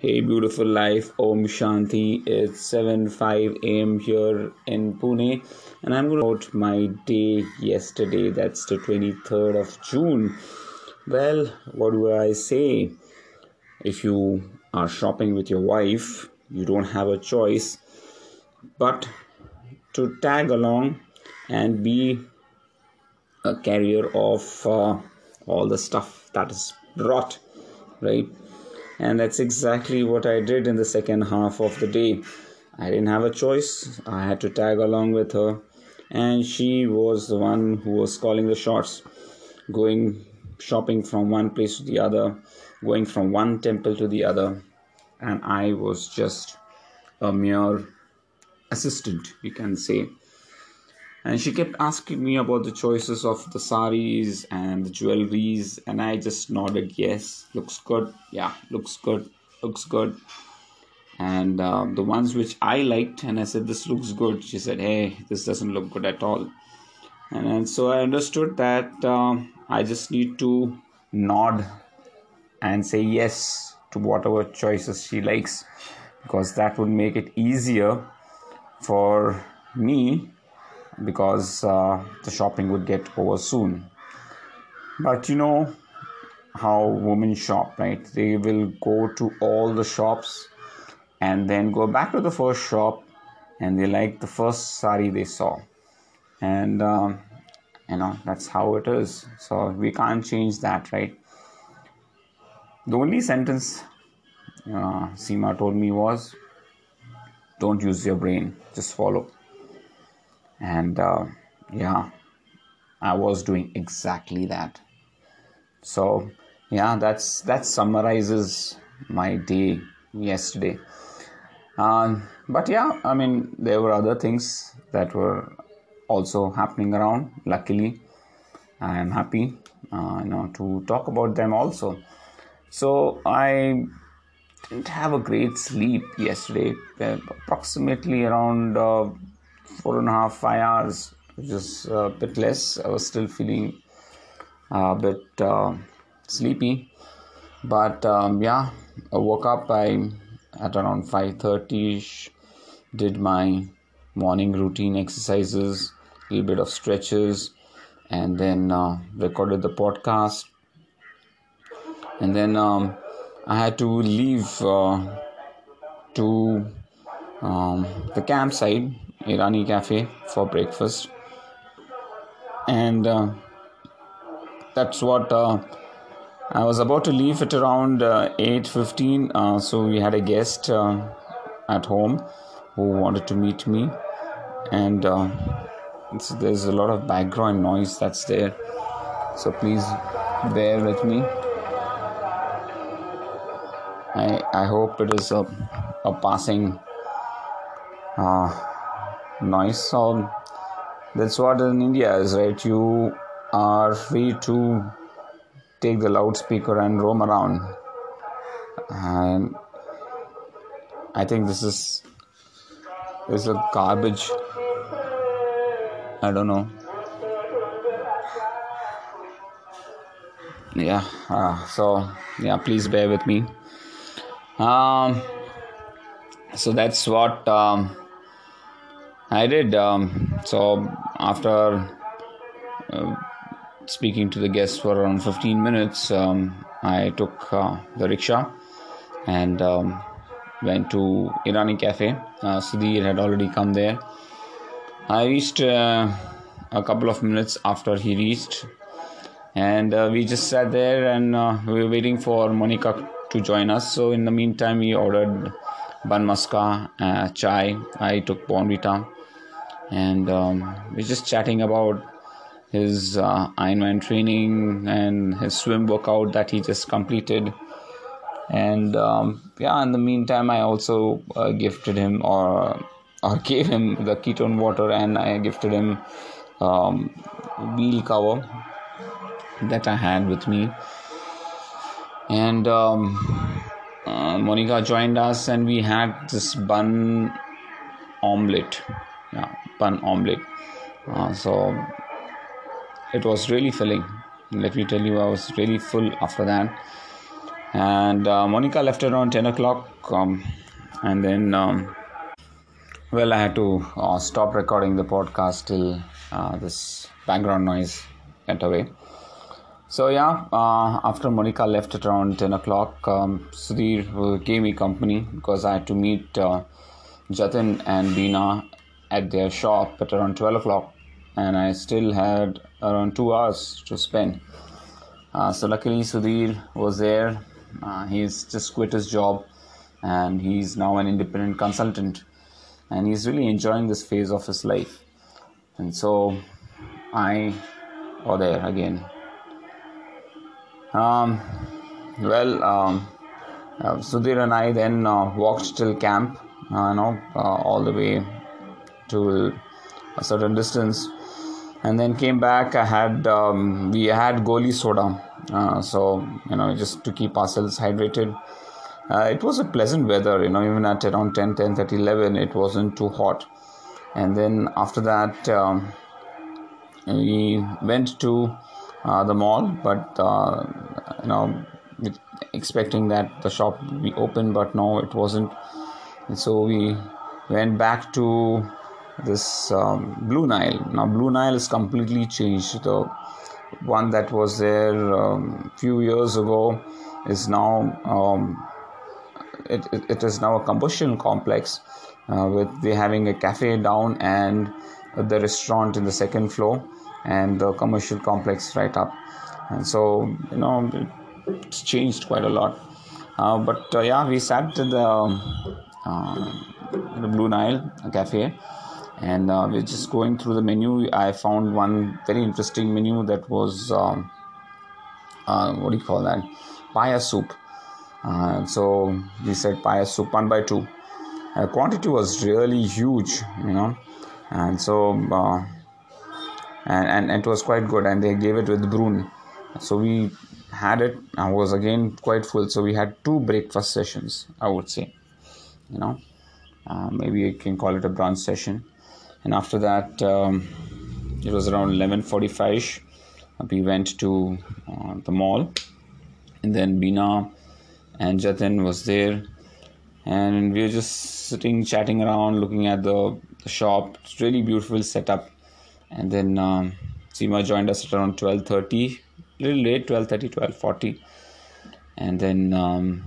Hey, beautiful life. Om Shanti. It's 7 5 a.m. here in Pune, and I'm going to about my day yesterday. That's the 23rd of June. Well, what do I say? If you are shopping with your wife, you don't have a choice but to tag along and be a carrier of uh, all the stuff that is brought, right? And that's exactly what I did in the second half of the day. I didn't have a choice, I had to tag along with her, and she was the one who was calling the shots, going shopping from one place to the other, going from one temple to the other, and I was just a mere assistant, you can say and she kept asking me about the choices of the saris and the jewelries and i just nodded yes looks good yeah looks good looks good. And uh, the ones which i liked and i said this looks good she said hey this doesn't look good at all. And, and so i understood that uh, i just need to nod and say yes to whatever choices she likes because that would make it easier for me because uh, the shopping would get over soon. But you know how women shop, right? They will go to all the shops and then go back to the first shop and they like the first sari they saw. And uh, you know that's how it is. So we can't change that, right? The only sentence uh, Seema told me was, "Don't use your brain, just follow." And uh, yeah i was doing exactly that. So yeah that's that summarizes my day yesterday. Um, but yeah i mean there were other things that were also happening around luckily. I am happy uh, you know to talk about them also. So i didn't have a great sleep yesterday. Approximately around uh, four and a half, five hours, which is a bit less. I was still feeling a bit uh, sleepy, but um, yeah, I woke up. I at around five thirty. Did my morning routine exercises, a little bit of stretches, and then uh, recorded the podcast. And then um, I had to leave uh, to um, the campsite Irani cafe for breakfast, and uh, that's what uh, I was about to leave at around uh, 8:15. Uh, so we had a guest uh, at home who wanted to meet me, and uh, there's a lot of background noise that's there. So please bear with me. I I hope it is a a passing. Uh, noise so that's what in india is right? You are free to take the loudspeaker and roam around. And i think this is this is a garbage. I don't know. Yeah uh, so yeah please bear with me. Um so that's what um I did. Um, so after uh, speaking to the guests for around 15 minutes, um, I took uh, the rickshaw and um, went to Irani Cafe. Uh, Sudhir had already come there. I reached uh, a couple of minutes after he reached, and uh, we just sat there and uh, we were waiting for Monica to join us. So in the meantime, we ordered bun maska, uh, chai. I took Bournvita and um, we're just chatting about his uh, Ironman training and his swim workout that he just completed. And um, yeah, in the meantime, I also uh, gifted him or or gave him the ketone water, and I gifted him um, wheel cover that I had with me. And um, uh, Monica joined us, and we had this bun omelette. Yeah, bun omelette. Uh, so it was really filling. Let me tell you, I was really full after that. and uh, Monica left around 10 o'clock, um, and then um, well, I had to uh, stop recording the podcast till uh, this background noise went away. So yeah, uh, after Monica left at around 10 o'clock, um, Sudhir gave me company because I had to meet uh, Jatin and Beena at their shop at around 12 o'clock, and I still had around two hours to spend. Uh, so luckily, Sudhir was there. Uh, he's just quit his job, and he's now an independent consultant, and he's really enjoying this phase of his life. And so, I, oh there again. Um, well, um, uh, Sudhir and I then uh, walked till camp, uh, you know, uh, all the way to a certain distance, and then came back. I had um, we had goli soda, uh, so you know just to keep ourselves hydrated. Uh, it was a pleasant weather, you know, even at around 10, 10, 30, 11, it wasn't too hot. And then after that, um, we went to uh, the mall, but uh, you know, expecting that the shop would be open, but no, it wasn't. And so we went back to this um, Blue Nile. Now, Blue Nile is completely changed. The one that was there a um, few years ago is now um, it, it, it is now a combustion complex uh, with they having a cafe down and the restaurant in the second floor and the commercial complex right up and so you know it's changed quite a lot uh, but uh, yeah we sat in the, uh, in the blue nile cafe and uh, we're just going through the menu. I found one very interesting menu that was um, uh, what do you call that? Paya soup. Uh, so we said paya soup one by two. Uh, quantity was really huge you know. And so uh, and, and, and it was quite good and they gave it with brun. So we had it i was again quite full. So we had two breakfast sessions i would say you know. Uh, maybe you can call it a brunch session and after that um, it was around 11.45ish we went to uh, the mall. And then Beena and Jatin was there. And we were just sitting chatting around looking at the, the shop. It's really beautiful setup. And then um, Seema joined us at around 12.30 a little late 12.30 12.40 and then um,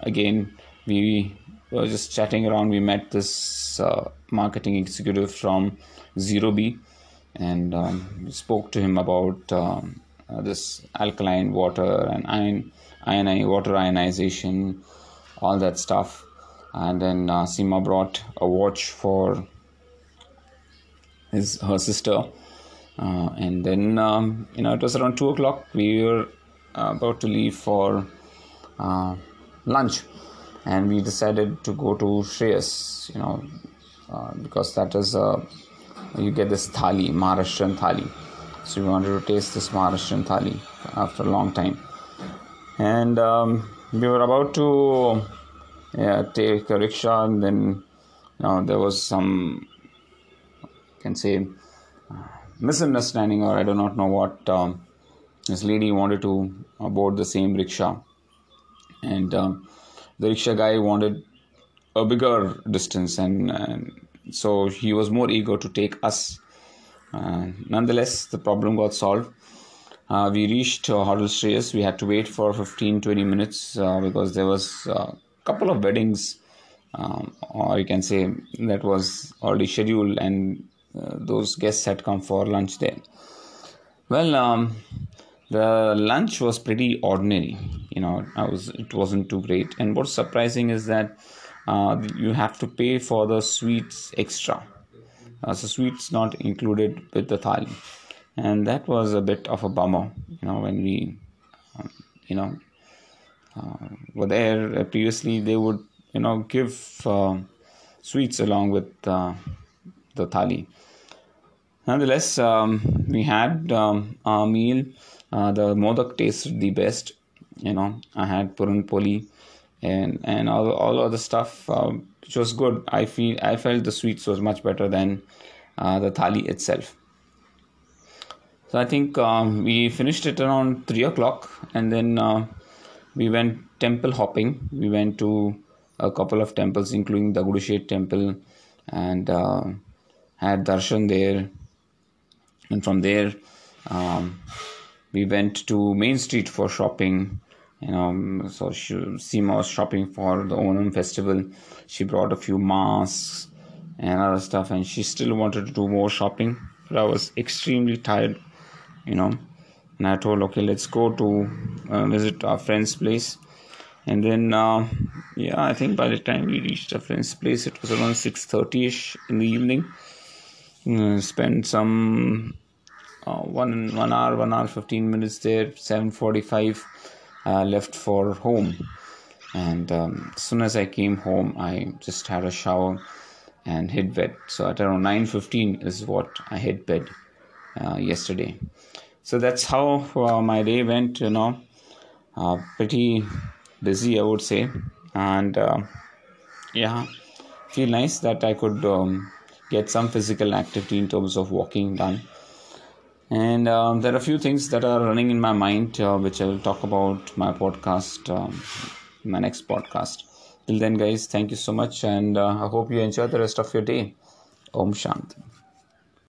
again we we were just chatting around. We met this uh, marketing executive from Zero B, and um, spoke to him about um, uh, this alkaline water and ion, ioni, water ionization, all that stuff. And then uh, Seema brought a watch for his her sister, uh, and then um, you know it was around two o'clock. We were uh, about to leave for uh, lunch and we decided to go to Shreyas, you know, uh, because that is uh, you get this thali, Maharashtrian thali. So we wanted to taste this Maharashtrian thali after a long time, and um, we were about to yeah, take a rickshaw, and then you know there was some, I can say, uh, misunderstanding, or I do not know what. Um, this lady wanted to board the same rickshaw, and um, the rickshaw guy wanted a bigger distance and, and so he was more eager to take us uh, nonetheless the problem got solved uh, we reached uh, Shreyas. We had to wait for 15 20 minutes uh, because there was a couple of weddings, um, or you can say that was already scheduled, and uh, those guests had come for lunch there. Well, um, the lunch was pretty ordinary you know i was it wasn't too great. And what's surprising is that uh, you have to pay for the sweets extra. Uh, so sweets not included with the thali. And that was a bit of a bummer you know when we um, you know uh, were there previously they would you know give uh, sweets along with uh, the thali. Nonetheless um, we had um, our meal uh, the modak tasted the best you know i had puran poli and and all, all other stuff uh, which was good i feel i felt the sweets was much better than uh, the thali itself so i think um, we finished it around 3 o'clock and then uh, we went temple hopping. We went to a couple of temples, including the Dagdusheth temple, and uh, had darshan there. And from there, um, we went to Main Street for shopping. You know, so she, Seema was shopping for the Onam festival. She brought a few masks and other stuff, and she still wanted to do more shopping. But I was extremely tired, you know. And I told, okay, let's go to uh, visit our friend's place. And then, uh, yeah, I think by the time we reached our friend's place, it was around six thirty ish in the evening. Uh, spent some uh, one one hour, one hour fifteen minutes there. Seven forty-five uh, left for home, and um, as soon as I came home, I just had a shower and hit bed. So at around nine fifteen is what I hit bed uh, yesterday. So that's how uh, my day went. You know, uh, pretty busy, I would say, and uh, yeah, feel nice that I could. Um, get some physical activity in terms of walking done and um, there are a few things that are running in my mind, uh, which I will talk about my podcast, um, my next podcast. Till then, guys, thank you so much, and uh, I hope you enjoy the rest of your day. Om Shanti.